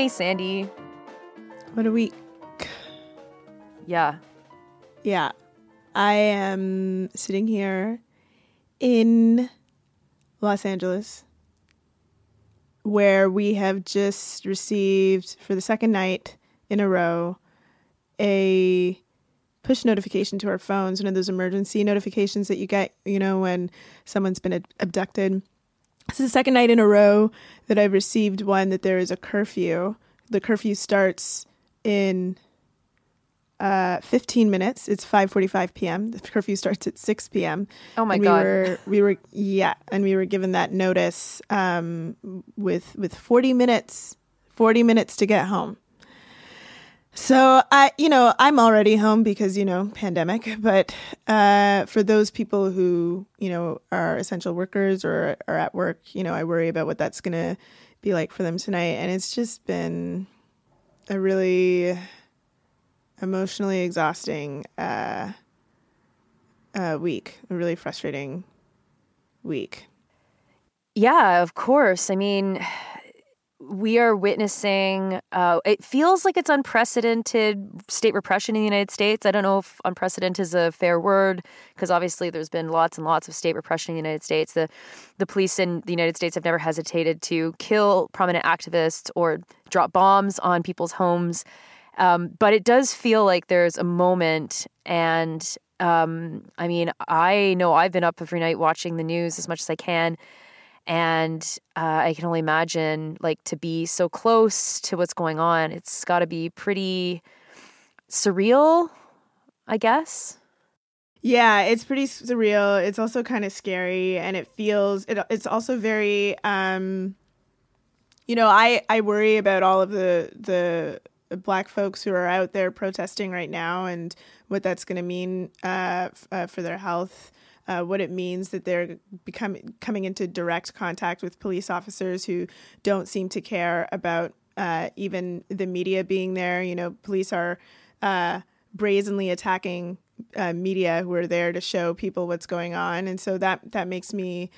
Hey, Sandy. What a week. Yeah. Yeah. I am sitting here in Los Angeles where we have just received for the second night in a row a push notification to our phones, one of those emergency notifications that you get, you know, when someone's been abducted. This is the second night in a row that I've received one that there is a curfew. The curfew starts in uh, 15 minutes. It's 5:45 p.m. The curfew starts at 6 p.m. Oh my and God. We were, we were yeah, and we were given that notice um, with with 40 minutes 40 minutes to get home. So I, you know, I'm already home because you know pandemic. But uh, for those people who you know are essential workers or are at work, you know, I worry about what that's gonna be like for them tonight. And it's just been a really emotionally exhausting uh, uh, week. A really frustrating week. Yeah, of course. I mean, we are witnessing, uh, it feels like it's unprecedented state repression in the United States. I don't know if unprecedented is a fair word because obviously there's been lots and lots of state repression in the United States. The, the police in the United States have never hesitated to kill prominent activists or drop bombs on people's homes. Um, but it does feel like there's a moment and um, I mean, I know I've been up every night watching the news as much as I can and uh, I can only imagine like to be so close to what's going on. It's got to be pretty surreal, I guess. Yeah, it's pretty surreal. It's also kind of scary, and it feels. It, it's also very. Um, you know, I I worry about all of the the black folks who are out there protesting right now, and what that's going to mean uh, f- uh, for their health. Uh, what it means that they're becoming coming into direct contact with police officers who don't seem to care about uh, even the media being there. You know, police are uh, brazenly attacking uh, media who are there to show people what's going on, and so that that makes me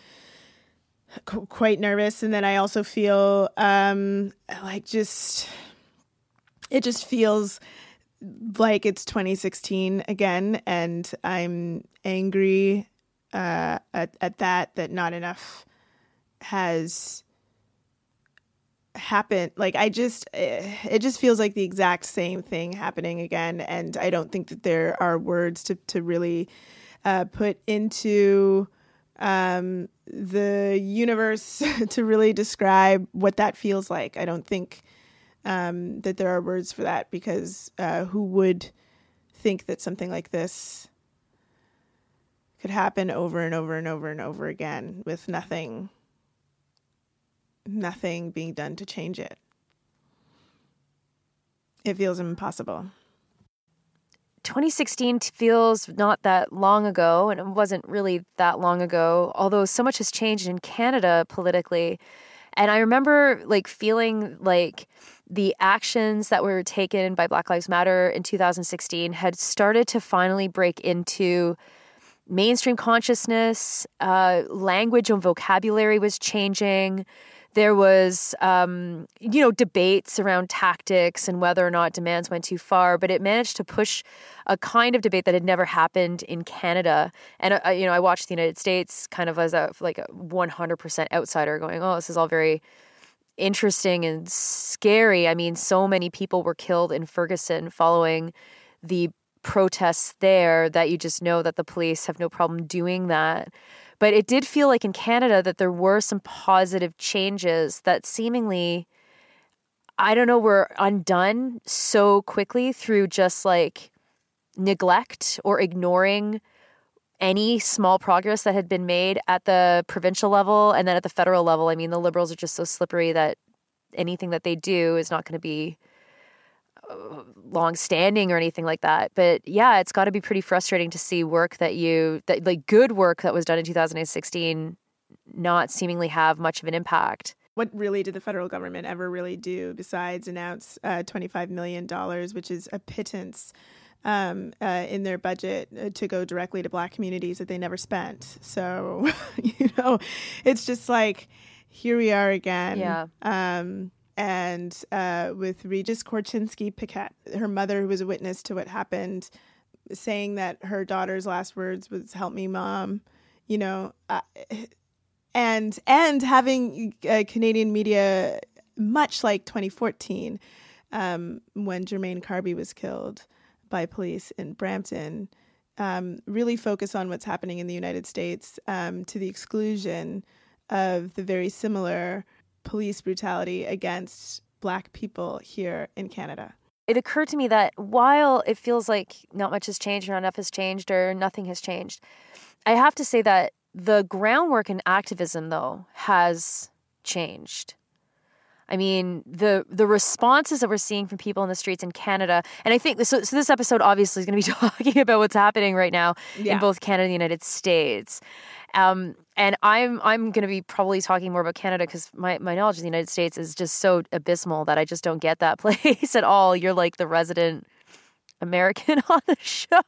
qu- quite nervous. And then I also feel um, like just it just feels like it's 2016 again, and I'm angry uh, at, at that that not enough has happened. Like i just eh, it just feels like the exact same thing happening again. And i don't think that there are words to to really uh, put into um, the universe to really describe what that feels like. I don't think um, that there are words for that because uh, who would think that something like this could happen over and over and over and over again with nothing nothing being done to change it. It feels impossible. 2016 feels not that long ago, and it wasn't really that long ago, although so much has changed in Canada politically. And I remember like feeling like the actions that were taken by Black Lives Matter in 2016 had started to finally break into mainstream consciousness. Uh, language and vocabulary was changing. There was, um, you know, debates around tactics and whether or not demands went too far, but it managed to push a kind of debate that had never happened in Canada. And uh, you know, I watched the United States kind of as a like a 100% outsider, going, "Oh, this is all very interesting and scary." I mean, so many people were killed in Ferguson following the protests there that you just know that the police have no problem doing that. But it did feel like in Canada that there were some positive changes that seemingly, I don't know, were undone so quickly through just like neglect or ignoring any small progress that had been made at the provincial level and then at the federal level. I mean, the liberals are just so slippery that anything that they do is not going to be long standing or anything like that. But yeah, it's got to be pretty frustrating to see work that you that like good work that was done in 2016 not seemingly have much of an impact. What really did the federal government ever really do besides announce uh, $25 million, which is a pittance um, uh, in their budget uh, to go directly to black communities that they never spent. So, you know, it's just like here we are again. Yeah. Um, and uh, with Regis Korchinski Paquet, her mother, who was a witness to what happened, saying that her daughter's last words was "Help me, mom," you know, uh, and and having uh, Canadian media, much like 2014, um, when Jermaine Carby was killed by police in Brampton, um, really focus on what's happening in the United States um, to the exclusion of the very similar police brutality against Black people here in Canada. It occurred to me that while it feels like not much has changed or not enough has changed or nothing has changed, I have to say that the groundwork in activism, though, has changed. I mean, the the responses that we're seeing from people in the streets in Canada, and I think so. So this episode obviously is going to be talking about what's happening right now Yeah. in both Canada and the United States. Um, and I'm I'm going to be probably talking more about Canada because my, my knowledge of the United States is just so abysmal that I just don't get that place at all. You're like the resident American on the show.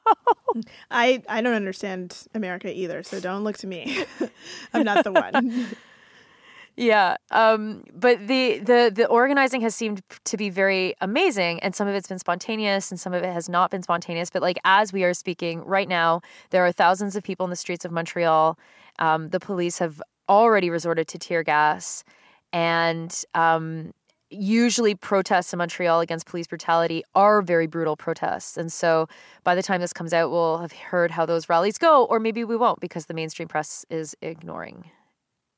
I, I don't understand America either, so don't look to me. I'm not the one. Yeah, um, but the, the the organizing has seemed to be very amazing, and some of it's been spontaneous, and some of it has not been spontaneous. But like as we are speaking right now, there are thousands of people in the streets of Montreal. Um, the police have already resorted to tear gas, and um, usually protests in Montreal against police brutality are very brutal protests. And so by the time this comes out, we'll have heard how those rallies go, or maybe we won't because the mainstream press is ignoring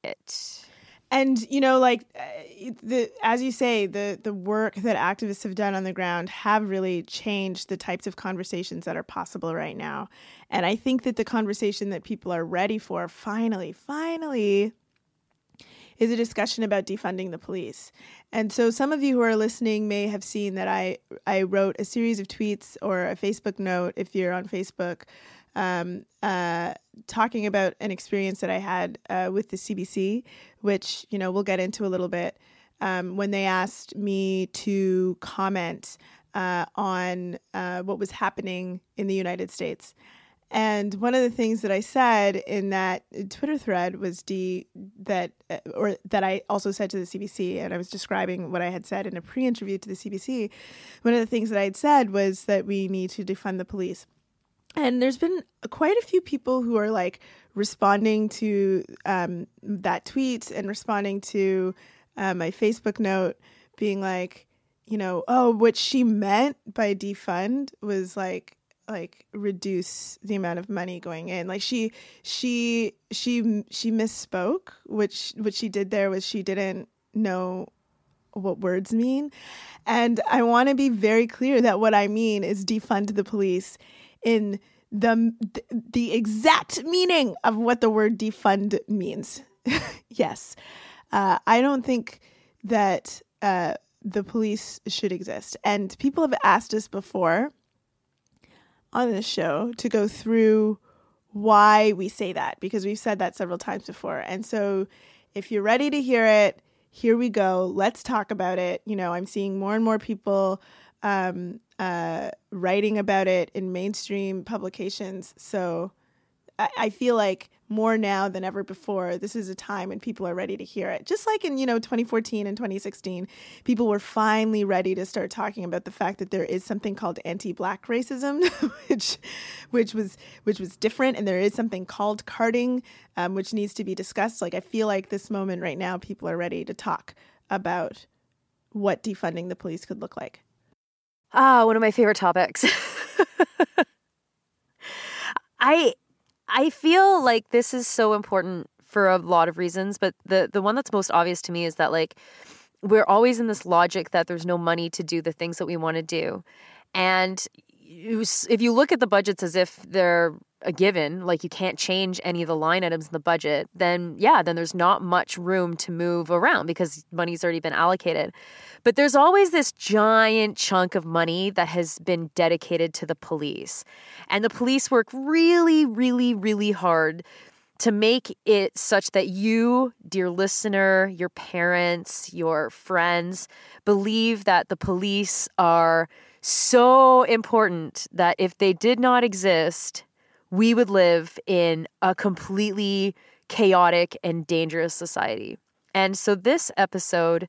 it. And you know, like uh, the as you say, the the work that activists have done on the ground have really changed the types of conversations that are possible right now. And I think that the conversation that people are ready for, finally, finally, is a discussion about defunding the police. And so some of you who are listening may have seen that I I wrote a series of tweets or a Facebook note if you're on Facebook um, uh, talking about an experience that I had uh, with the CBC, which you know we'll get into a little bit. Um, when they asked me to comment uh, on uh, what was happening in the United States, and one of the things that I said in that Twitter thread was de- that, uh, or that I also said to the CBC, and I was describing what I had said in a pre-interview to the CBC. One of the things that I had said was that we need to defund the police. And there's been quite a few people who are like responding to um, that tweet and responding to uh, my Facebook note, being like, you know, oh, what she meant by defund was like like reduce the amount of money going in. Like she she she she misspoke. Which what she did there was she didn't know what words mean. And i want to be very clear that what i mean is defund the police in the the exact meaning of what the word defund means yes uh, i don't think that uh, the police should exist and people have asked us before on this show to go through why we say that because we've said that several times before. And so if you're ready to hear it, here we go. Let's talk about it. You know, I'm seeing more and more people um, uh, writing about it in mainstream publications. So I, I feel like more now than ever before, this is a time when people are ready to hear it. Just like in, you know, 2014 and 2016, people were finally ready to start talking about the fact that there is something called anti-black racism, which which was which was different, and there is something called carding, um, which needs to be discussed. Like I feel like this moment right now, people are ready to talk about what defunding the police could look like. Ah, one of my favorite topics. I I feel like this is so important for a lot of reasons, but the the one that's most obvious to me is that like we're always in this logic that there's no money to do the things that we want to do. And you, if you look at the budgets as if they're a given, like you can't change any of the line items in the budget, then yeah, then there's not much room to move around because money's already been allocated. But there's always this giant chunk of money that has been dedicated to the police. And the police work really, really, really hard to make it such that you, dear listener, your parents, your friends, believe that the police are so important that if they did not exist, we would live in a completely chaotic and dangerous society. And so this episode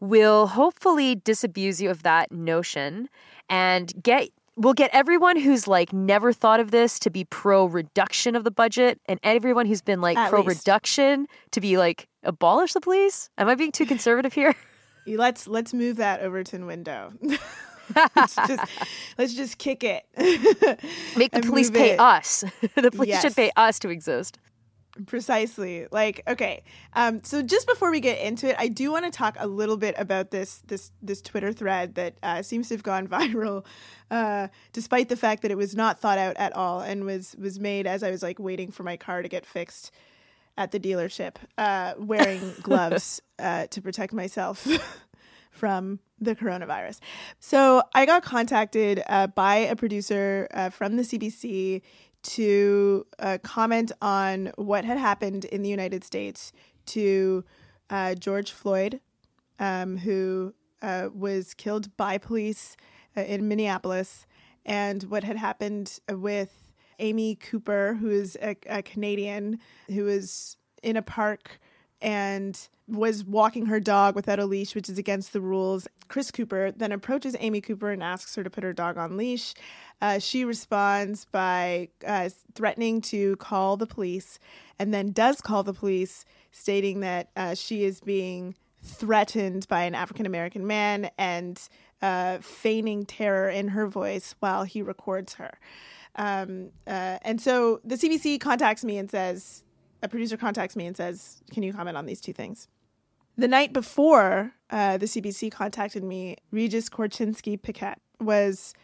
will hopefully disabuse you of that notion and get we'll get everyone who's like never thought of this to be pro reduction of the budget and everyone who's been like pro reduction to be like abolish the police. Am I being too conservative here? Let's let's move that Overton window. let's just let's just kick it. Make the police pay it. us. the police Yes. should pay us to exist. Precisely. Like, okay. Um, so just before we get into it, I do want to talk a little bit about this this this Twitter thread that uh, seems to have gone viral, uh, despite the fact that it was not thought out at all and was was made as I was like waiting for my car to get fixed at the dealership, uh, wearing gloves uh, to protect myself from the coronavirus. So I got contacted uh, by a producer uh, from the CBC to uh, comment on what had happened in the United States to uh, George Floyd, um, who uh, was killed by police uh, in Minneapolis, and what had happened with Amy Cooper, who is a, a Canadian who was in a park and was walking her dog without a leash, which is against the rules. Chris Cooper then approaches Amy Cooper and asks her to put her dog on leash. Uh, she responds by uh, threatening to call the police and then does call the police, stating that uh, she is being threatened by an African American man and uh, feigning terror in her voice while he records her. Um, uh, and so the CBC contacts me and says, a producer contacts me and says, Can you comment on these two things? The night before uh, the CBC contacted me, Regis Korchinski Paquet was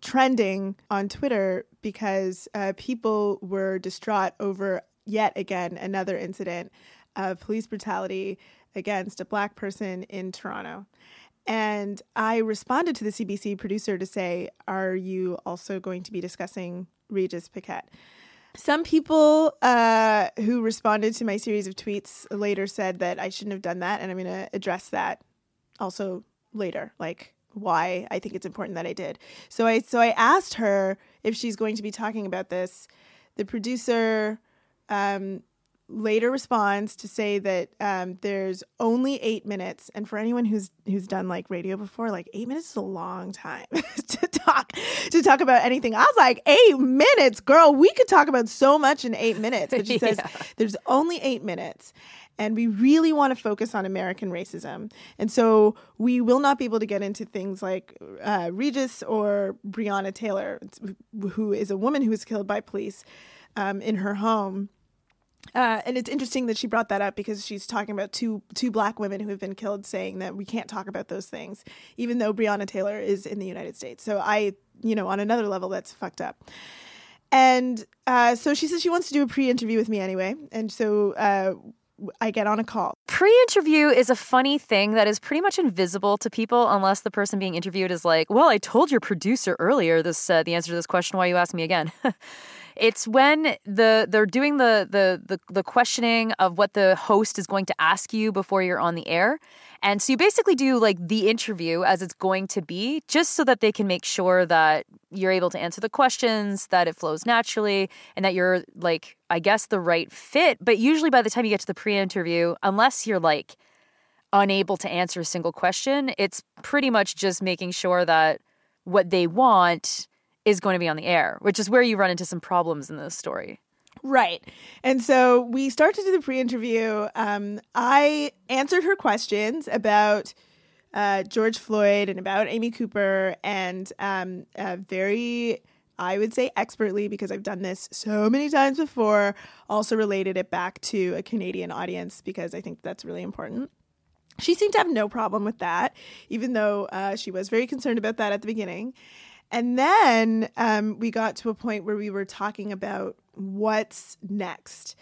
trending on Twitter because uh, people were distraught over yet again another incident of police brutality against a black person in Toronto. And I responded to the CBC producer to say, Are you also going to be discussing Regis Paquet? Some people uh, who responded to my series of tweets later said that I shouldn't have done that, and I'm going to address that also later, like why I think it's important that I did. So I so I asked her if she's going to be talking about this. The producer um, later responds to say that um, there's only eight minutes, and for anyone who's who's done like radio before, like eight minutes is a long time to talk to talk about anything. I was like, eight minutes, girl, we could talk about so much in eight minutes. But she says there's only eight minutes. And we really want to focus on American racism. And so we will not be able to get into things like uh, Regis or Breonna Taylor, who is a woman who was killed by police um, in her home. Uh, and it's interesting that she brought that up because she's talking about two two black women who have been killed, saying that we can't talk about those things, even though Breonna Taylor is in the United States. So I, you know, on another level, that's fucked up. And uh, so she says she wants to do a pre-interview with me anyway, and so uh, I get on a call. Pre interview is a funny thing that is pretty much invisible to people unless the person being interviewed is like, Well, I told your producer earlier this uh, the answer to this question. Why you ask me again? it's when the they're doing the, the the the questioning of what the host is going to ask you before you're on the air. And so you basically do like the interview as it's going to be, just so that they can make sure that you're able to answer the questions, that it flows naturally, and that you're like, I guess, the right fit. But usually by the time you get to the pre interview, unless you're like unable to answer a single question, it's pretty much just making sure that what they want is going to be on the air, which is where you run into some problems in this story. Right. And so we start to do the pre interview. Um, I answered her questions about uh, George Floyd and about Amy Cooper, and um, uh, very, I would say, expertly, because I've done this so many times before, also related it back to a Canadian audience because I think that's really important. She seemed to have no problem with that, even though uh, she was very concerned about that at the beginning. And then um, we got to a point where we were talking about what's next.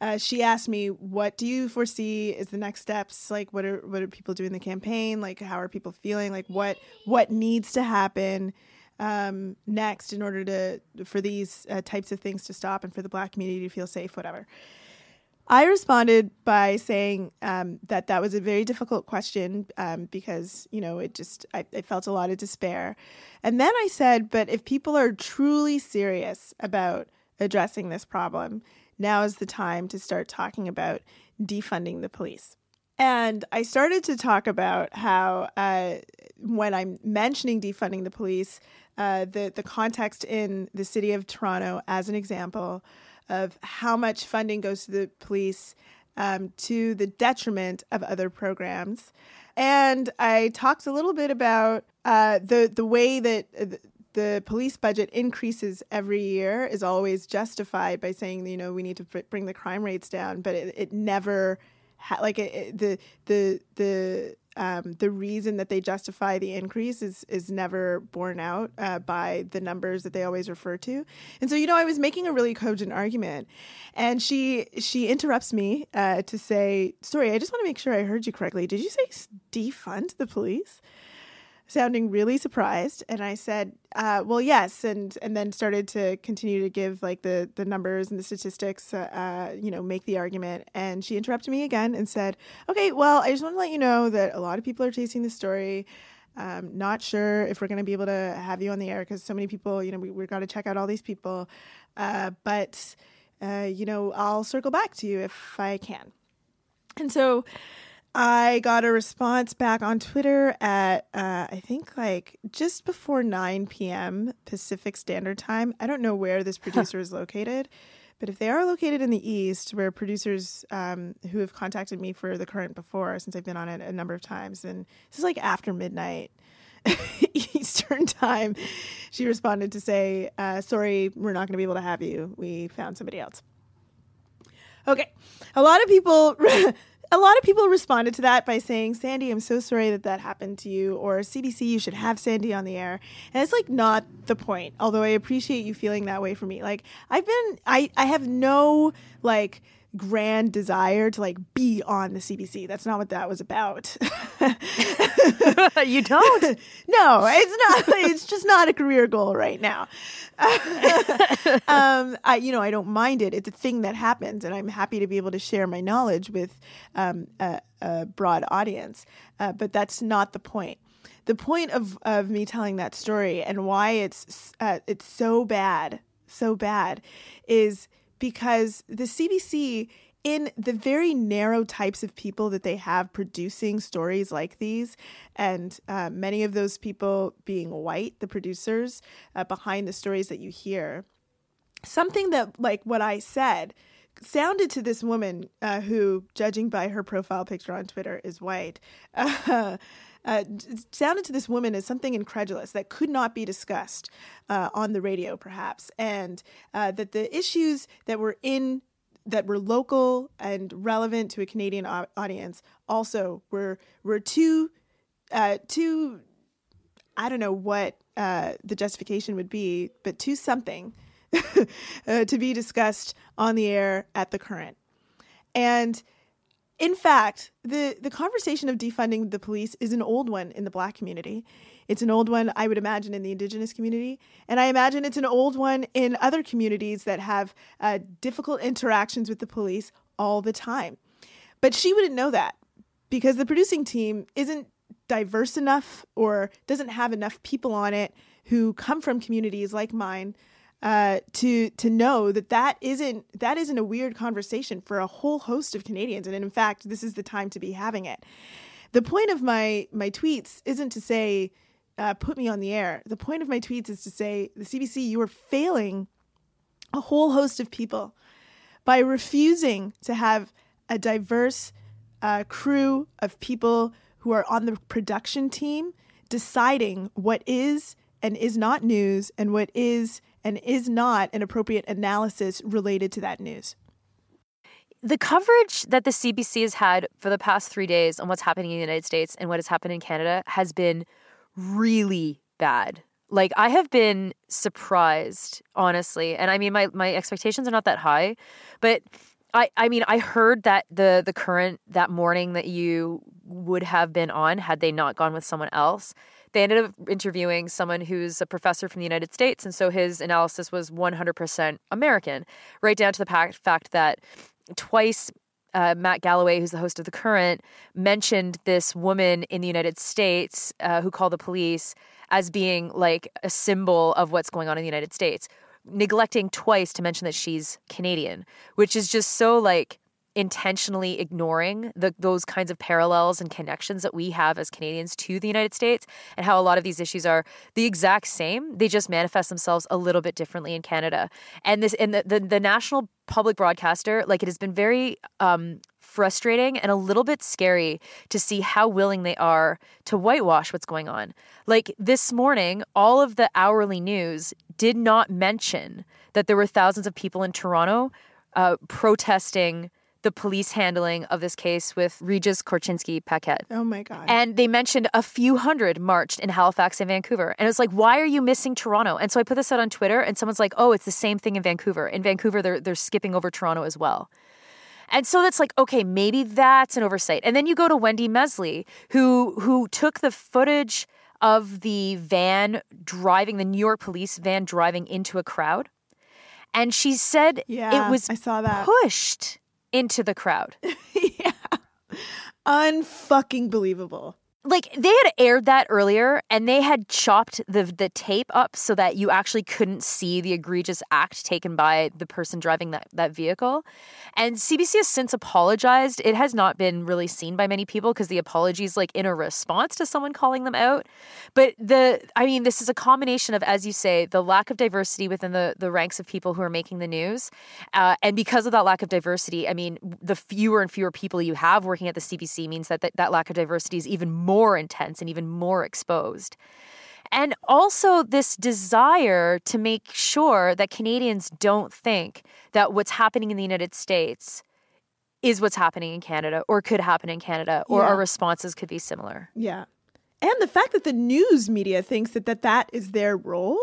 Uh, she asked me, "What do you foresee is the next steps? Like, what are what are people doing in the campaign? Like, how are people feeling? Like, what what needs to happen um, next in order to for these uh, types of things to stop and for the Black community to feel safe? Whatever." I responded by saying um, that that was a very difficult question um, because, you know, it just, I, I felt a lot of despair. And then I said, but if people are truly serious about addressing this problem, now is the time to start talking about defunding the police. And I started to talk about how uh, when I'm mentioning defunding the police, uh, the the context in the city of Toronto as an example of how much funding goes to the police um, to the detriment of other programs. And I talked a little bit about uh, the the way that the police budget increases every year is always justified by saying you know we need to bring the crime rates down, but it, it never ha- like it, it, the the the um, the reason that they justify the increase is is never borne out uh, by the numbers that they always refer to. And so, you know, I was making a really cogent argument, and she she interrupts me uh, to say, "Sorry, I just want to make sure I heard you correctly. Did you say defund the police?" Sounding really surprised and i said uh, well yes and and then started to continue to give like the the numbers and the statistics uh, uh, you know make the argument and she interrupted me again and said okay well i just want to let you know that a lot of people are chasing this story. Um, not sure if we're going to be able to have you on the air because so many people you know we, we've got to check out all these people. Uh, but uh, you know i'll circle back to you if i can. And so I got a response back on Twitter at uh, I think like just before 9 p.m. Pacific Standard Time. I don't know where this producer is located, but if they are located in the East, where producers um, who have contacted me for the current before, since I've been on it a number of times, then this is like after midnight. Eastern time, she responded to say, uh, Sorry, we're not going to be able to have you. We found somebody else. Okay. A lot of people a lot of people responded to that by saying, Sandy, I'm so sorry that that happened to you, or CBC, you should have Sandy on the air. And it's like not the point, although I appreciate you feeling that way for me. Like, I've been, I, I have no, like, grand desire to like be on the CBC. That's not what that was about. you don't? no, it's not. It's just not a career goal right now. um, I, you know, I don't mind it. It's a thing that happens, and I'm happy to be able to share my knowledge with um, a, a, broad audience. Uh, but that's not the point. The point of, of me telling that story and why it's uh, it's so bad, so bad, is because the CBC in the very narrow types of people that they have producing stories like these, and uh, many of those people being white, the producers uh, behind the stories that you hear, something that, like what I said, sounded to this woman uh, who, judging by her profile picture on Twitter, is white. Uh, sounded to this woman as something incredulous that could not be discussed uh, on the radio, perhaps, and uh, that the issues that were in that were local and relevant to a Canadian audience also were were too uh, too I don't know what uh, the justification would be, but too something uh, to be discussed on the air at the current. And in fact, the, the conversation of defunding the police is an old one in the black community. It's an old one, I would imagine, in the indigenous community. And I imagine it's an old one in other communities that have uh, difficult interactions with the police all the time. But she wouldn't know that because the producing team isn't diverse enough or doesn't have enough people on it who come from communities like mine uh, to to know that that isn't that isn't a weird conversation for a whole host of Canadians, and in fact, this is the time to be having it. The point of my my tweets isn't to say uh, put me on the air. The point of my tweets is to say the CBC you are failing a whole host of people by refusing to have a diverse uh, crew of people who are on the production team deciding what is and is not news and what is and is not an appropriate analysis related to that news. The coverage that the CBC has had for the past three days on what's happening in the United States and what has happened in Canada has been really bad. Like I have been surprised, honestly. And I mean my my expectations are not that high, but I, I mean I heard that the the current that morning that you would have been on had they not gone with someone else they ended up interviewing someone who's a professor from the United States. And so his analysis was 100% American, right down to the fact that twice uh, Matt Galloway, who's the host of The Current, mentioned this woman in the United States uh, who called the police as being like a symbol of what's going on in the United States, neglecting twice to mention that she's Canadian, which is just so like intentionally ignoring the, those kinds of parallels and connections that we have as Canadians to the United States and how a lot of these issues are the exact same. They just manifest themselves a little bit differently in Canada. And this and the, the, the national public broadcaster, like it has been very um, frustrating and a little bit scary to see how willing they are to whitewash what's going on. Like this morning, all of the hourly news did not mention that there were thousands of people in Toronto uh, protesting the police handling of this case with Regis Korchinski Paquet. Oh my god. And they mentioned a few hundred marched in Halifax and Vancouver. And it's like, why are you missing Toronto? And so I put this out on Twitter, and someone's like, oh, it's the same thing in Vancouver. In Vancouver, they're, they're skipping over Toronto as well. And so that's like, okay, maybe that's an oversight. And then you go to Wendy Mesley, who who took the footage of the van driving, the New York police van driving into a crowd. And she said Yeah, it was I saw that. pushed into the crowd. yeah. Unfucking believable. Like they had aired that earlier and they had chopped the the tape up so that you actually couldn't see the egregious act taken by the person driving that, that vehicle. And CBC has since apologized. It has not been really seen by many people because the apology is like in a response to someone calling them out. But the I mean, this is a combination of, as you say, the lack of diversity within the, the ranks of people who are making the news. Uh, and because of that lack of diversity, I mean, the fewer and fewer people you have working at the CBC means that that, that lack of diversity is even more intense and even more exposed. And also, this desire to make sure that Canadians don't think that what's happening in the United States is what's happening in Canada or could happen in Canada or Yeah. our responses could be similar. Yeah. And the fact that the news media thinks that that, that is their role.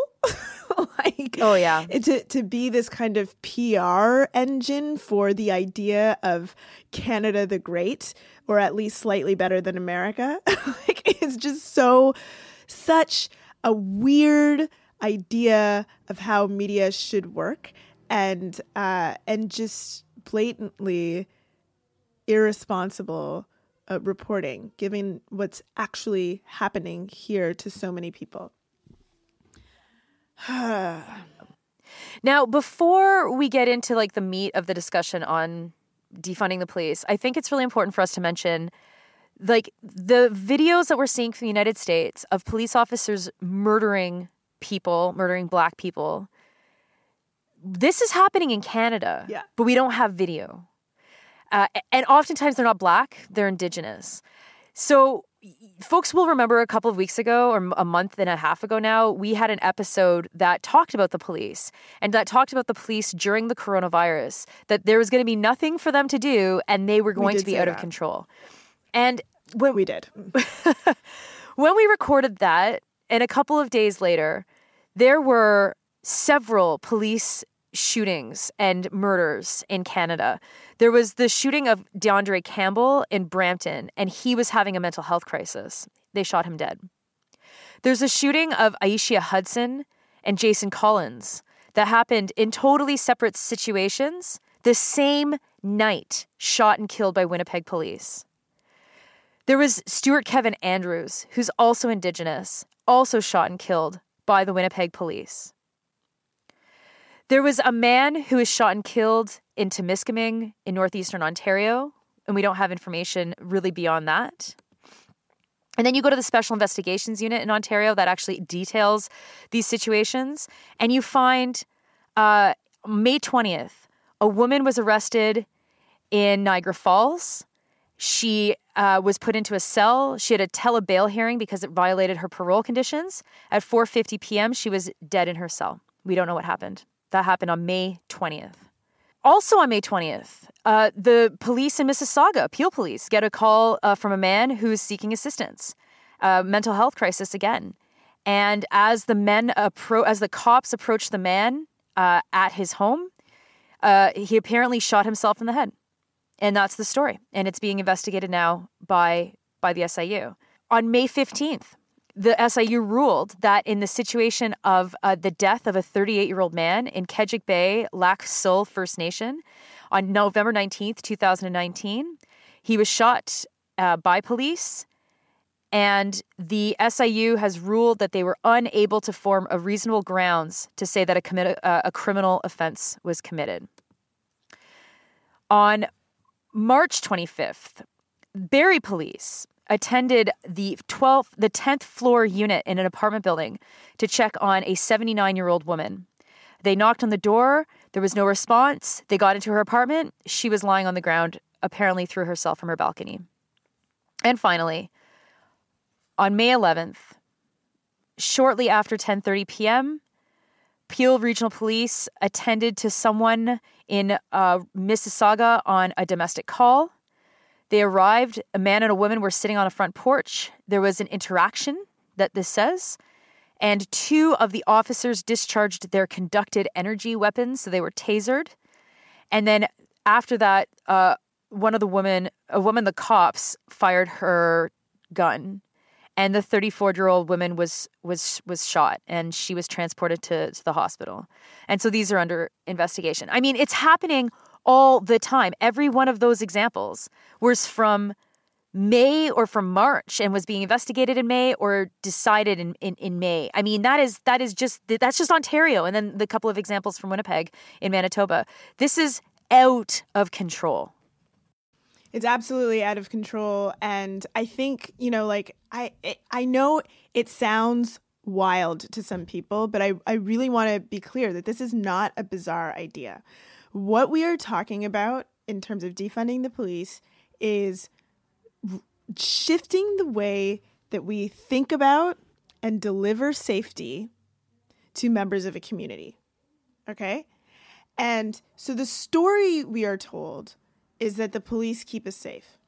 like Oh, yeah. to to be this kind of PR engine for the idea of Canada the Great, or at least slightly better than America. like it's just so such a weird idea of how media should work, and uh, and just blatantly irresponsible uh, reporting, giving what's actually happening here to so many people. Now, before we get into like the meat of the discussion on defunding the police, I think it's really important for us to mention like the videos that we're seeing from the United States of police officers murdering people, murdering black people. This is happening in Canada, Yeah. but we don't have video. Uh, and oftentimes they're not black, they're indigenous. So folks will remember a couple of weeks ago or a month and a half ago now, we had an episode that talked about the police and that talked about the police during the coronavirus, that there was going to be nothing for them to do and they were going did to be out of control. And when We did. when we recorded that, and a couple of days later, there were several police shootings and murders in Canada. There was the shooting of D'Andre Campbell in Brampton, and he was having a mental health crisis. They shot him dead. There's a shooting of Eishia Hudson and Jason Collins that happened in totally separate situations the same night, shot and killed by Winnipeg police. There was Stewart Kevin Andrews, who's also Indigenous, also shot and killed by the Winnipeg police. There was a man who was shot and killed in Temiskaming in northeastern Ontario, and we don't have information really beyond that. And then you go to the Special Investigations Unit in Ontario that actually details these situations, and you find uh, May 20th, a woman was arrested in Niagara Falls. She uh, was put into a cell. She had a telebail hearing because it violated her parole conditions. At 4:50 p.m., she was dead in her cell. We don't know what happened. That happened on May 20th. Also on May 20th, uh, the police in Mississauga, Peel Police, get a call uh, from a man who is seeking assistance, uh, mental health crisis again. And as the men appro- as the cops approach the man uh, at his home, uh, he apparently shot himself in the head, and that's the story. And it's being investigated now by by the SIU. On May 15th, the SIU ruled that in the situation of uh, the death of a 38 year old man in Kejick Bay, Lac Seul First Nation, On November 19th, 2019, he was shot uh, by police, and the SIU has ruled that they were unable to form a reasonable grounds to say that a, uh, a criminal offense was committed. On March 25th, Barrie police attended the 12th the 10th floor unit in an apartment building to check on a 79-year-old woman. They knocked on the door, there was no response. They got into her apartment, she was lying on the ground, apparently threw herself from her balcony. And finally, on May 11th, shortly after 10:30 p.m., Peel Regional Police attended to someone in uh, Mississauga on a domestic call. They arrived. A man and a woman were sitting on a front porch. There was an interaction that this says, and two of the officers discharged their conducted energy weapons, so they were tasered. And then after that, uh, one of the women, a woman, the cops fired her gun, and the 34 year old woman was was was shot, and she was transported to, to the hospital. And so these are under investigation. I mean, it's happening all the time. Every one of those examples was from May or from March and was being investigated in May or decided in, in, in May. I mean, that is that is just that's just Ontario. And then the couple of examples from Winnipeg in Manitoba. This is out of control. It's absolutely out of control, and I think you know, like I, I know it sounds wild to some people, but I, I really want to be clear that this is not a bizarre idea. What we are talking about in terms of defunding the police is shifting the way that we think about and deliver safety to members of a community. Okay? And so the story we are told is that the police keep us safe,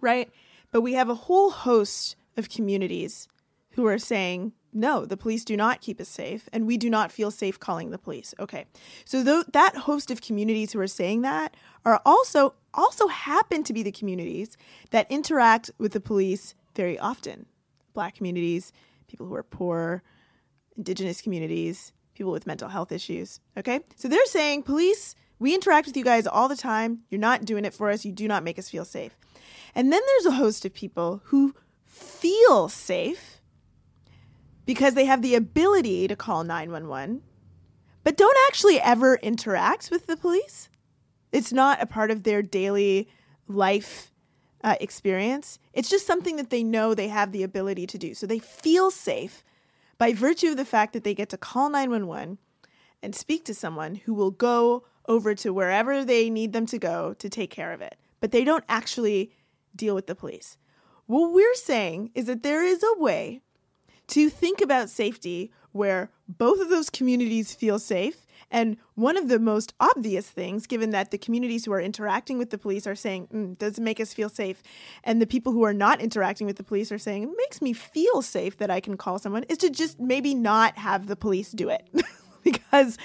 right? But we have a whole host of communities who are saying, no, the police do not keep us safe, and we do not feel safe calling the police. Okay, so th- that host of communities who are saying that are also also happen to be the communities that interact with the police very often. Black communities, people who are poor, indigenous communities, people with mental health issues. Okay, so they're saying, police, we interact with you guys all the time. You're not doing it for us. You do not make us feel safe. And then there's a host of people who feel safe because they have the ability to call 911, but don't actually ever interact with the police. It's not a part of their daily life uh, experience. It's just something that they know they have the ability to do. So they feel safe by virtue of the fact that they get to call 911 and speak to someone who will go over to wherever they need them to go to take care of it. But they don't actually deal with the police. What we're saying is that there is a way to think about safety where both of those communities feel safe. And one of the most obvious things, given that the communities who are interacting with the police are saying, mm, does it make us feel safe? And the people who are not interacting with the police are saying, it makes me feel safe that I can call someone, is to just maybe not have the police do it. because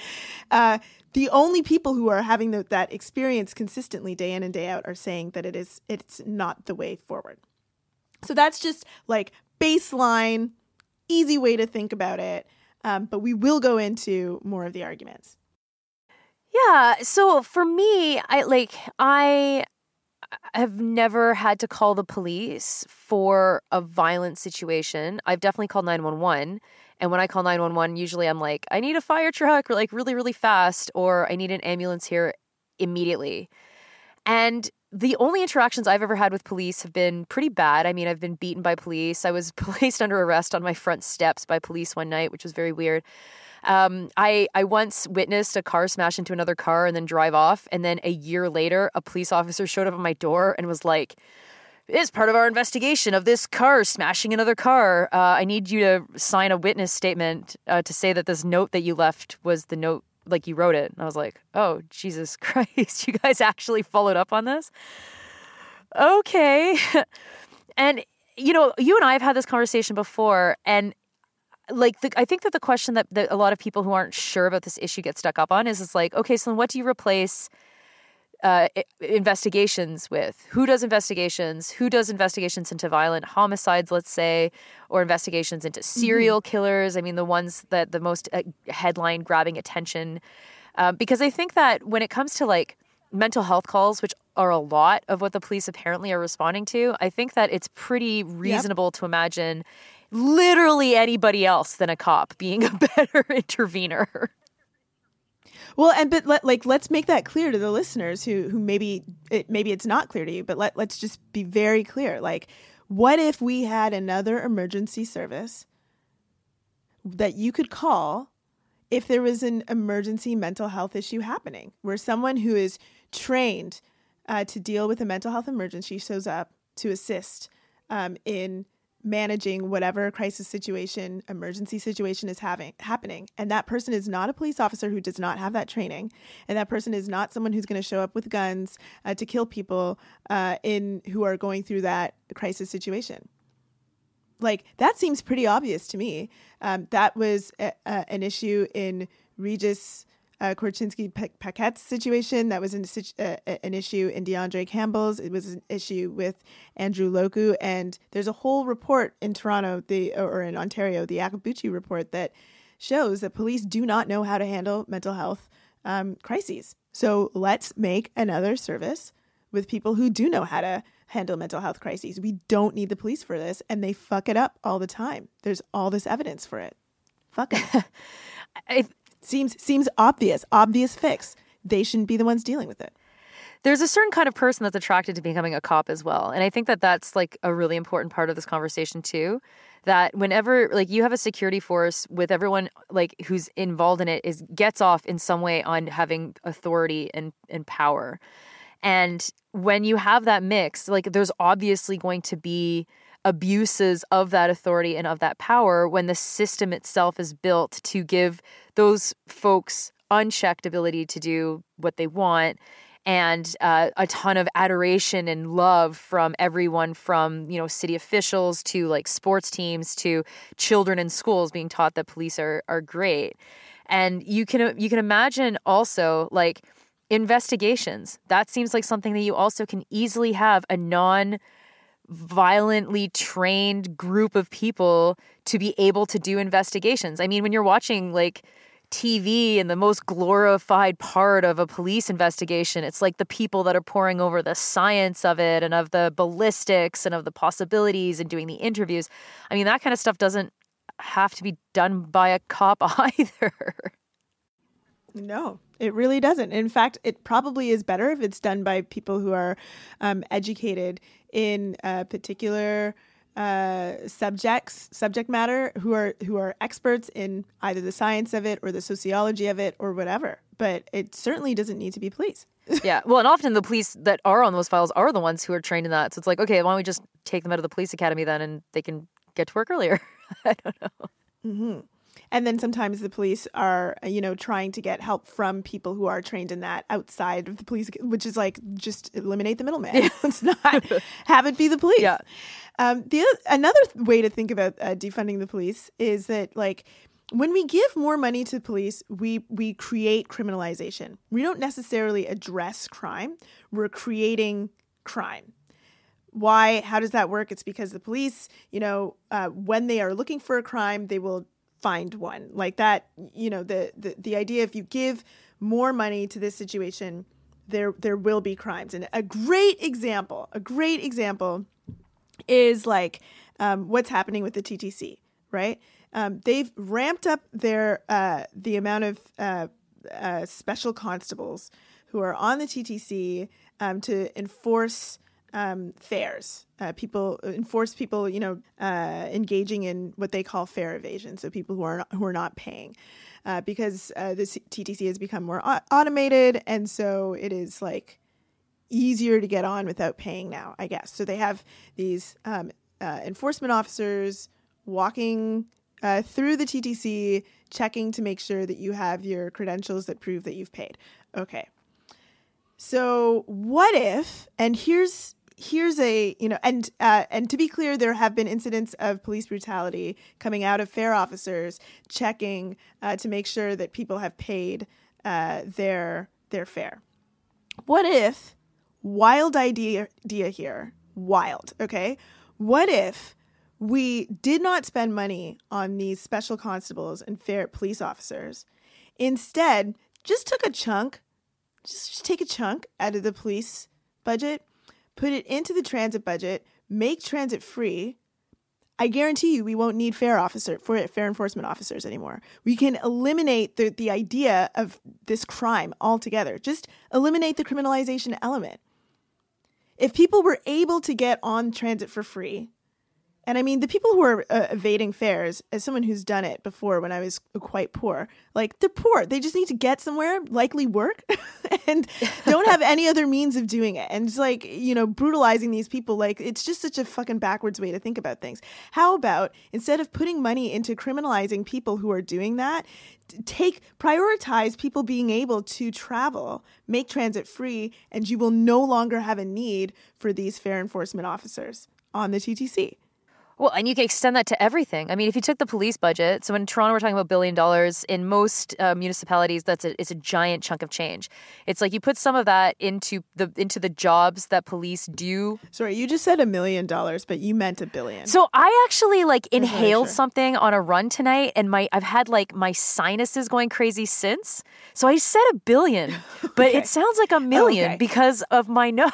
uh, the only people who are having the, that experience consistently day in and day out are saying that it is it's not the way forward. So that's just like baseline, easy way to think about it. Um, but we will go into more of the arguments. Yeah. So for me, I like I have never had to call the police for a violent situation. I've definitely called 911. And when I call 911, usually I'm like, I need a fire truck or like really, really fast, or I need an ambulance here immediately. And the only interactions I've ever had with police have been pretty bad. I mean, I've been beaten by police. I was placed under arrest on my front steps by police one night, which was very weird. Um, I I once witnessed a car smash into another car and then drive off, and then a year later, a police officer showed up at my door and was like, "It's part of our investigation of this car smashing another car. Uh, I need you to sign a witness statement uh, to say that this note that you left was the note like you wrote it." And I was like, "Oh Jesus Christ! You guys actually followed up on this?" Okay, and you know, you and I have had this conversation before, and like the, I think that the question that, that a lot of people who aren't sure about this issue get stuck up on is it's like, okay, so then what do you replace uh, investigations with? Who does investigations? Who does investigations into violent homicides, let's say, or investigations into serial mm-hmm. killers? I mean, the ones that the most uh, headline grabbing attention. Um, because I think that when it comes to like mental health calls, which are a lot of what the police apparently are responding to, I think that it's pretty reasonable to imagine literally anybody else than a cop being a better intervener. Well, and but let, like let's make that clear to the listeners who who maybe it maybe it's not clear to you, but let let's just be very clear. Like, what if we had another emergency service that you could call if there was an emergency mental health issue happening, where someone who is trained uh, to deal with a mental health emergency shows up to assist um, in managing whatever crisis situation, emergency situation is having happening. And that person is not a police officer who does not have that training, and that person is not someone who's going to show up with guns uh, to kill people uh, in who are going through that crisis situation. Like that seems pretty obvious to me. Um, that was a, a, an issue in Regis uh, Korchinski Paquet's situation. That was an, uh, an issue in D'Andre Campbell's. It was an issue with Andrew Loku. And there's a whole report in Toronto, the or in Ontario, the Iacobucci report that shows that police do not know how to handle mental health um, crises. So let's make another service with people who do know how to handle mental health crises. We don't need the police for this, and they fuck it up all the time. There's all this evidence for it. Fuck it. seems seems obvious, obvious fix. They shouldn't be the ones dealing with it. There's a certain kind of person that's attracted to becoming a cop as well. And I think that that's like a really important part of this conversation too. That whenever like you have a security force with everyone like who's involved in it is gets off in some way on having authority and, and power. And when you have that mix, like there's obviously going to be abuses of that authority and of that power when the system itself is built to give those folks unchecked ability to do what they want and uh, a ton of adoration and love from everyone from you know city officials to like sports teams to children in schools being taught that police are are great and you can you can imagine also like investigations that seems like something that you also can easily have a non violently trained group of people to be able to do investigations. I mean, when you're watching like TV and the most glorified part of a police investigation, it's like the people that are poring over the science of it and of the ballistics and of the possibilities and doing the interviews. I mean, that kind of stuff doesn't have to be done by a cop either. No, it really doesn't. In fact, it probably is better if it's done by people who are um, educated in a particular uh, subjects, subject matter, who are who are experts in either the science of it or the sociology of it or whatever. But it certainly doesn't need to be police. yeah, well, and often the police that are on those files are the ones who are trained in that. So it's like, okay, why don't we just take them out of the police academy then, and they can get to work earlier? I don't know. Mm-hmm. And then sometimes the police are, you know, trying to get help from people who are trained in that outside of the police, which is like just eliminate the middleman. Yeah. it's not have it be the police. Yeah. Um, the another way to think about uh, defunding the police is that like when we give more money to police, we we create criminalization. We don't necessarily address crime. We're creating crime why how does that work it's because the police you know uh, when they are looking for a crime they will find one. Like that you know the, the the idea if you give more money to this situation there there will be crimes. And a great example a great example is like um, what's happening with the ttc right? Um, they've ramped up their uh, the amount of uh, uh, special constables who are on the ttc um, to enforce um, fares. Uh, people enforce people, you know, uh, engaging in what they call fare evasion. So people who are not, who are not paying, uh, because uh, the TTC has become more automated, and so it is like easier to get on without paying now. I guess so. They have these um, uh, enforcement officers walking uh, through the TTC, checking to make sure that you have your credentials that prove that you've paid. Okay. So what if, and here's here's a you know and uh, and to be clear there have been incidents of police brutality coming out of fare officers checking uh, to make sure that people have paid uh, their their fare. What if wild idea, idea here wild okay? What if we did not spend money on these special constables and fare police officers? Instead just took a chunk just, just take a chunk out of the police budget, put it into the transit budget, make transit free. I guarantee you, we won't need fare officer for fare enforcement officers anymore. We can eliminate the the idea of this crime altogether. Just eliminate the criminalization element. If people were able to get on transit for free, and I mean, the people who are uh, evading fares, as someone who's done it before when I was quite poor, like they're poor. They just need to get somewhere, likely work, and don't have any other means of doing it. And it's like, you know, brutalizing these people, like it's just such a fucking backwards way to think about things. How about instead of putting money into criminalizing people who are doing that, take prioritize people being able to travel, make transit free, and you will no longer have a need for these fare enforcement officers on the TTC. Well, and you can extend that to everything. I mean, if you took the police budget, so in Toronto we're talking about billion dollars. In most uh, municipalities, that's a, it's a giant chunk of change. It's like you put some of that into the into the jobs that police do. Sorry, you just said a million dollars, but you meant a billion. So I actually like inhaled sure. something on a run tonight, and my I've had like my sinuses going crazy since. So I said a billion, but Okay. it sounds like a million Okay. because of my nose.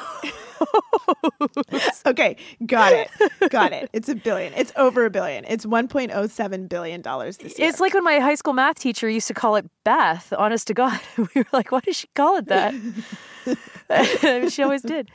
Okay, got it. Got it. It's a billion. It's over a billion. It's 1.07 billion dollars this year. It's like when my high school math teacher used to call it Beth, honest to God. We were like, why does she call it that? she always did.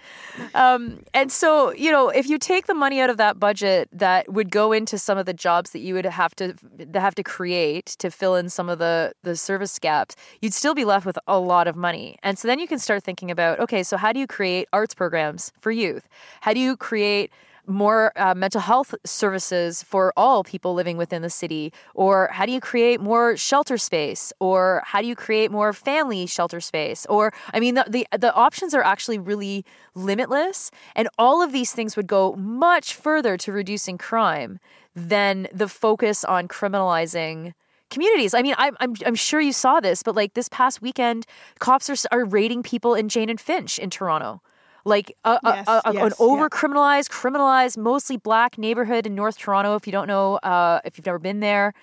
Um, and so, you know, if you take the money out of that budget that would go into some of the jobs that you would have to have to create to fill in some of the the service gaps, you'd still be left with a lot of money. And so then you can start thinking about, okay, so how do you create arts programs for youth? How do you create more uh, mental health services for all people living within the city? Or how do you create more shelter space? Or how do you create more family shelter space? Or, I mean, the, the, the options are actually really limitless. And all of these things would go much further to reducing crime than the focus on criminalizing communities. I mean, I'm, I'm, I'm sure you saw this, but like this past weekend, cops are, are raiding people in Jane and Finch in Toronto. Like a, Yes, a- a- an yes, yeah. over criminalized, criminalized, mostly black neighborhood in North Toronto. If you don't know, uh, if you've never been there,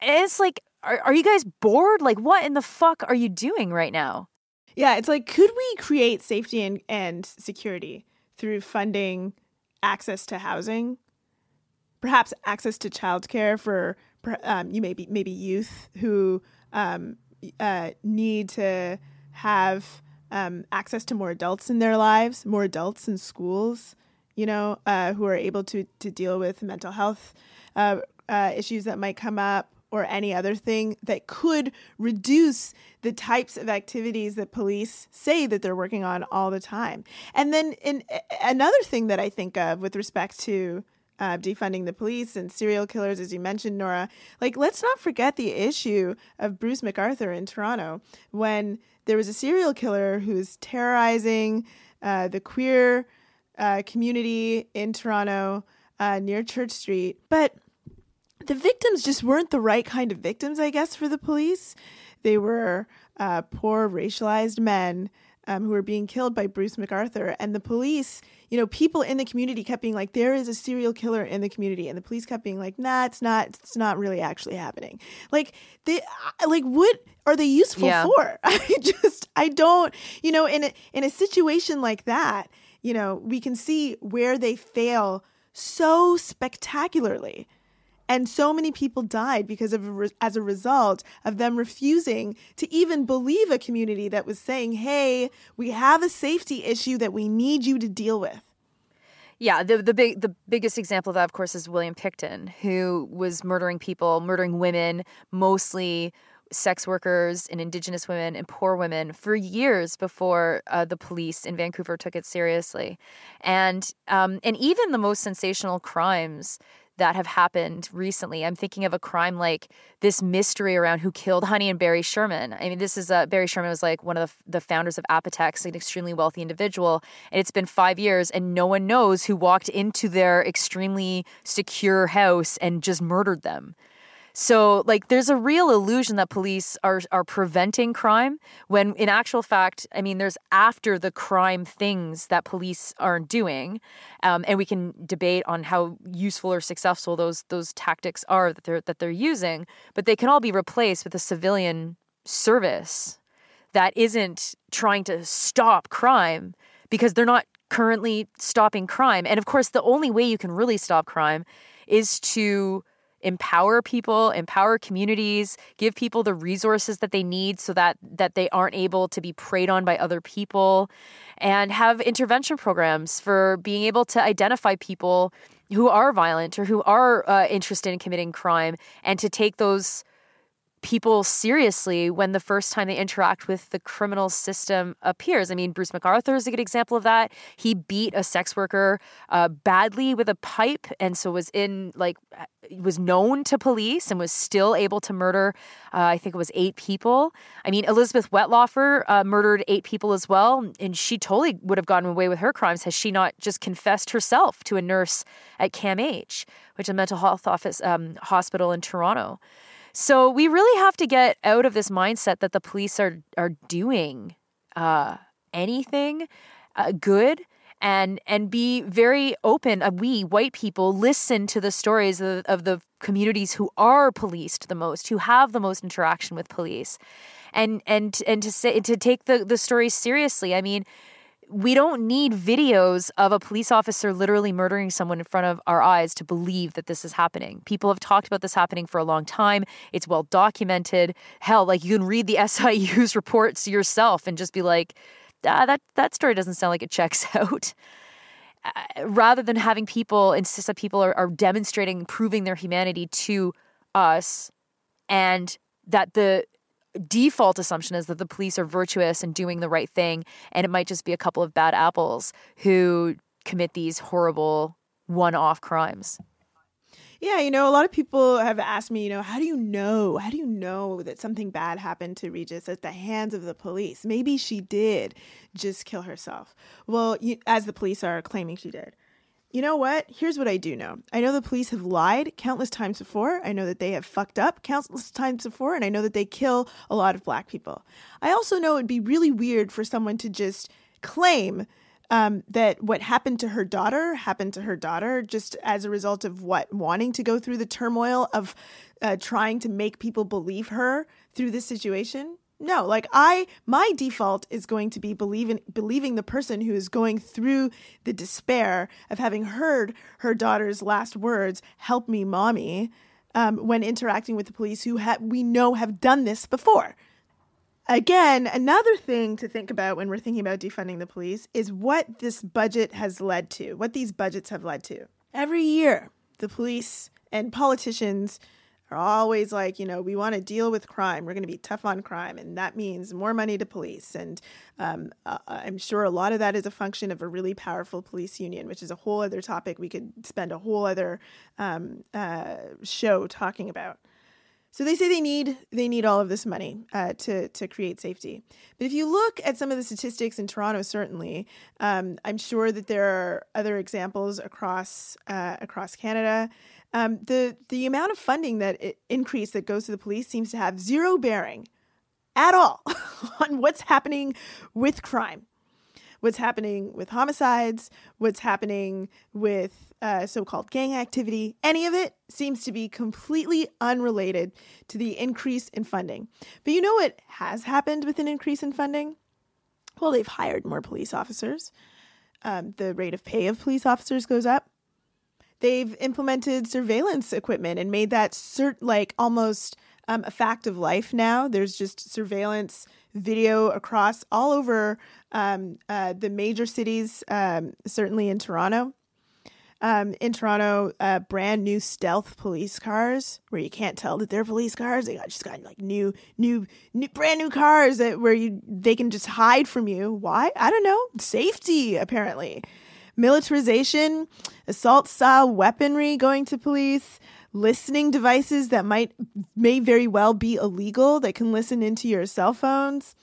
and it's like, are, are you guys bored? Like, what in the fuck are you doing right now? yeah, it's like could we create safety and, and security through funding access to housing? Perhaps access to childcare for um, you maybe maybe youth who um, uh, need to have um, access to more adults in their lives, more adults in schools, you know, uh, who are able to to deal with mental health uh, uh, issues that might come up, or any other thing that could reduce the types of activities that police say that they're working on all the time. And then, in another thing that I think of with respect to uh, defunding the police and serial killers, as you mentioned, Nora. Like, let's not forget the issue of Bruce McArthur in Toronto when there was a serial killer who was terrorizing uh, the queer uh, community in Toronto uh, near Church Street. But the victims just weren't the right kind of victims, I guess, for the police. They were uh, poor, racialized men um, who were being killed by Bruce McArthur. And the police, you know, people in the community kept being like, there is a serial killer in the community. And the police kept being like, nah, it's not, it's not really actually happening. Like, they, like, what are they useful Yeah. for? I just, I don't, you know, in a, in a situation like that, you know, we can see where they fail so spectacularly and so many people died because of as a result of them refusing to even believe a community that was saying hey we have a safety issue that we need you to deal with. Yeah, the the big the biggest example of that, of course, is William Pickton, who was murdering people, murdering women, mostly sex workers and indigenous women and poor women for years before uh, the police in Vancouver took it seriously, and um, and even the most sensational crimes that have happened recently. I'm thinking of a crime like this mystery around who killed Honey and Barry Sherman. I mean, this is uh, Barry Sherman was like one of the, the founders of Apotex, an extremely wealthy individual, and it's been five years, and no one knows who walked into their extremely secure house and just murdered them. So, like, there's a real illusion that police are are preventing crime when, in actual fact, I mean, there's after the crime things that police aren't doing, um, and we can debate on how useful or successful those those tactics are that they're that they're using. But they can all be replaced with a civilian service that isn't trying to stop crime because they're not currently stopping crime. And of course, the only way you can really stop crime is to empower people empower communities give people the resources that they need so that that they aren't able to be preyed on by other people and have intervention programs for being able to identify people who are violent or who are uh, interested in committing crime and to take those people seriously when the first time they interact with the criminal system appears. I mean, Bruce McArthur is a good example of that. He beat a sex worker uh, badly with a pipe, and so was in like uh, was known to police and was still able to murder. Uh, I think it was eight people. I mean, Elizabeth Wettlaufer uh, murdered eight people as well, and she totally would have gotten away with her crimes has she not just confessed herself to a nurse at CAMH, which is a mental health office um, hospital in Toronto. So we really have to get out of this mindset that the police are are doing uh, anything uh, good and and be very open. Uh, we white people listen to the stories of, of the communities who are policed the most, who have the most interaction with police, and and and to say to take the the stories seriously. I mean we don't need videos of a police officer literally murdering someone in front of our eyes to believe that this is happening. People have talked about this happening for a long time. It's well documented. Hell, like you can read the SIU's reports yourself and just be like, ah, that that story doesn't sound like it checks out. Uh, rather than having people insist that people are, are demonstrating, proving their humanity to us, and that the default assumption is that the police are virtuous and doing the right thing, and it might just be a couple of bad apples who commit these horrible one off crimes. Yeah, you know, a lot of people have asked me, you know, how do you know? How do you know that something bad happened to Regis at the hands of the police? Maybe she did just kill herself. Well, you, as the police are claiming she did. You know what? Here's what I do know. I know the police have lied countless times before. I know that they have fucked up countless times before. And I know that they kill a lot of black people. I also know it'd be really weird for someone to just claim um, that what happened to her daughter happened to her daughter just as a result of what? Wanting to go through the turmoil of uh, trying to make people believe her through this situation. No, like I my default is going to be believing believing the person who is going through the despair of having heard her daughter's last words, "Help me, mommy," um, when interacting with the police who ha- we know have done this before. Again, another thing to think about when we're thinking about defunding the police is what this budget has led to, what these budgets have led to. Every year, the police and politicians are always like, you know, we want to deal with crime. We're going to be tough on crime. And that means more money to police. And um, uh, I'm sure a lot of that is a function of a really powerful police union, which is a whole other topic we could spend a whole other um, uh, show talking about. So they say they need they need all of this money uh, to to create safety. But if you look at some of the statistics in Toronto, certainly, um, I'm sure that there are other examples across uh, across Canada. Um, the the amount of funding that it, increase that goes to the police seems to have zero bearing at all on what's happening with crime, what's happening with homicides, what's happening with uh, so-called gang activity. Any of it seems to be completely unrelated to the increase in funding. But you know what has happened with an increase in funding? Well, they've hired more police officers. Um, the rate of pay of police officers goes up they've implemented surveillance equipment and made that cert like almost um, a fact of life now. There's just surveillance video across all over um, uh, the major cities, um, certainly in Toronto. Um, in Toronto, uh, brand new stealth police cars where you can't tell that they're police cars. They got just got like new, new, new, brand new cars that where you they can just hide from you. Why? I don't know. Safety apparently militarization, assault style weaponry going to police, listening devices that might may very well be illegal that can listen into your cell phones.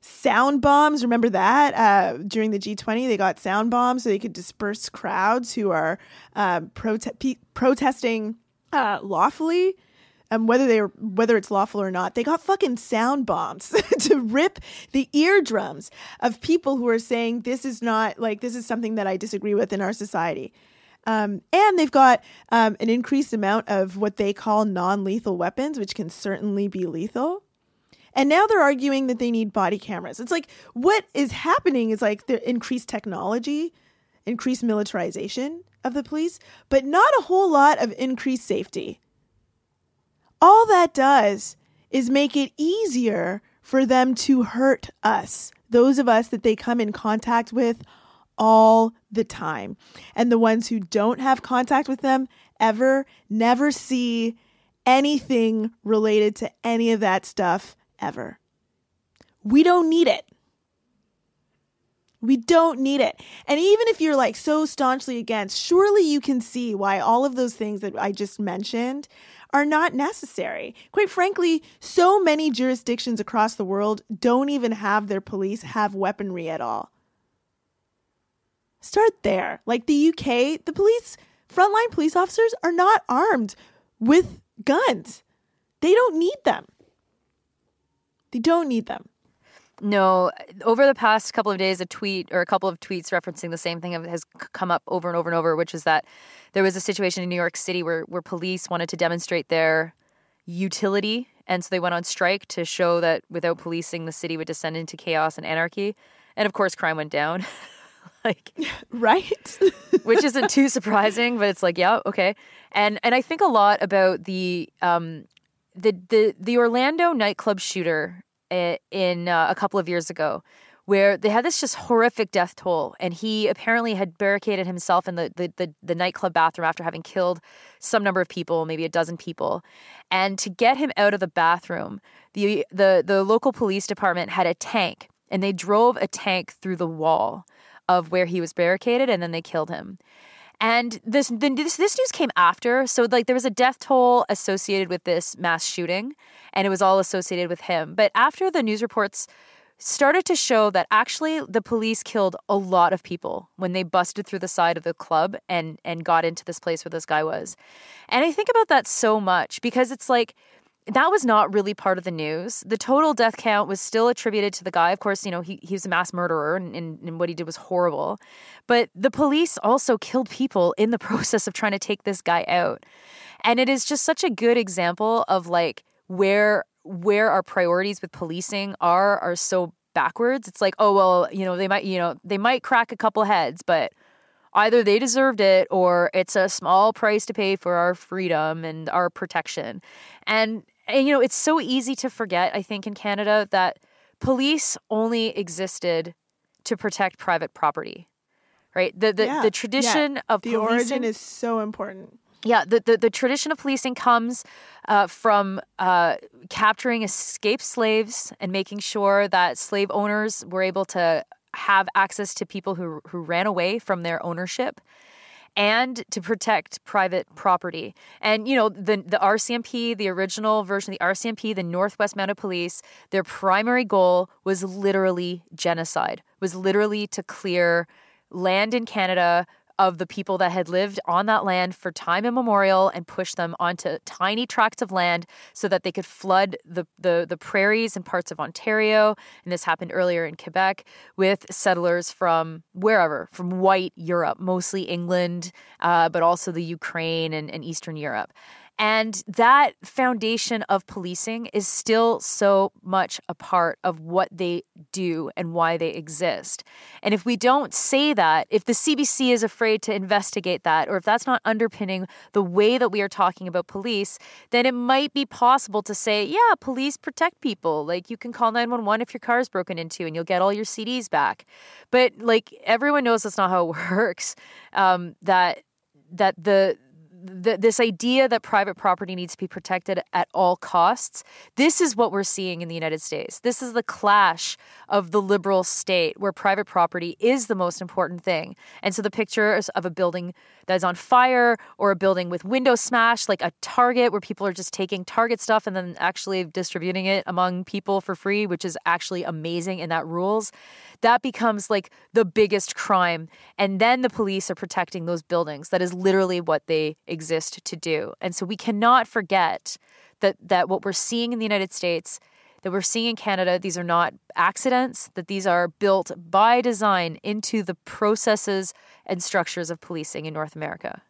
Sound bombs, remember that? Uh, during the G20, they got sound bombs so they could disperse crowds who are um, prote- protesting uh, lawfully um, whether they whether it's lawful or not, they got fucking sound bombs to rip the eardrums of people who are saying this is not like this is something that I disagree with in our society. Um, and they've got um, an increased amount of what they call non lethal weapons, which can certainly be lethal. And now they're arguing that they need body cameras. It's like what is happening is like the increased technology, increased militarization of the police, but not a whole lot of increased safety. All that does is make it easier for them to hurt us, those of us that they come in contact with all the time. And the ones who don't have contact with them ever never see anything related to any of that stuff ever. We don't need it. We don't need it. And even if you're like so staunchly against, surely you can see why all of those things that I just mentioned are not necessary. Quite frankly, so many jurisdictions across the world don't even have their police have weaponry at all. Start there. Like the UK, the police, frontline police officers are not armed with guns. They don't need them. They don't need them. No, over the past couple of days, a tweet or a couple of tweets referencing the same thing has come up over and over and over, which is that there was a situation in New York City where, where police wanted to demonstrate their utility. And so they went on strike to show that without policing, the city would descend into chaos and anarchy. And of course, crime went down. like, right? which isn't too surprising, but it's like, yeah, okay. And and I think a lot about the um the the the Orlando nightclub shooter in uh, a couple of years ago where they had this just horrific death toll and he apparently had barricaded himself in the, the, the, the, nightclub bathroom after having killed some number of people maybe a dozen people. And to get him out of the bathroom the, the, the local police department had a tank and they drove a tank through the wall of where he was barricaded and then they killed him and this, this this news came after, so like there was a death toll associated with this mass shooting, and it was all associated with him. But after the news reports started to show that actually the police killed a lot of people when they busted through the side of the club and and got into this place where this guy was. And I think about that so much because it's like that was not really part of the news. The total death count was still attributed to the guy. Of course, you know, he, he was a mass murderer and, and, and, what he did was horrible. But the police also killed people in the process of trying to take this guy out. And it is just such a good example of like where where our priorities with policing are are so backwards. It's like, oh well, you know, they might, you know, they might crack a couple heads, but either they deserved it or it's a small price to pay for our freedom and our protection. And and you know, it's so easy to forget, I think, in Canada that police only existed to protect private property. Right? The the, Yeah, the tradition yeah. of The policing, origin is so important. yeah, the, the, the tradition of policing comes uh, from uh, capturing escaped slaves and making sure that slave owners were able to have access to people who, who ran away from their ownership and to protect private property. And you know, the the RCMP, the original version of the RCMP, the Northwest Mounted Police, their primary goal was literally genocide. Was literally to clear land in Canada of the people that had lived on that land for time immemorial and push them onto tiny tracts of land so that they could flood the, the, the prairies and parts of Ontario. And this happened earlier in Quebec with settlers from wherever, from white Europe, mostly England, uh, but also the Ukraine and, and Eastern Europe. And that foundation of policing is still so much a part of what they do and why they exist. And if we don't say that, if the CBC is afraid to investigate that, or if that's not underpinning the way that we are talking about police, then it might be possible to say, yeah, police protect people. Like you can call 911 if your car is broken into and you'll get all your CDs back. But like everyone knows that's not how it works. Um, that that the th- this idea that private property needs to be protected at all costs. This is what we're seeing in the United States. This is the clash of the liberal state where private property is the most important thing. And so the pictures of a building that is on fire or a building with windows smashed, like a Target where people are just taking Target stuff and then actually distributing it among people for free, which is actually amazing and that rules that becomes like the biggest crime. And then the police are protecting those buildings. That is literally what they exist to do. And so we cannot forget that that what we're seeing in the United States that we're seeing in Canada, these are not accidents, that these are built by design into the processes and structures of policing in North America.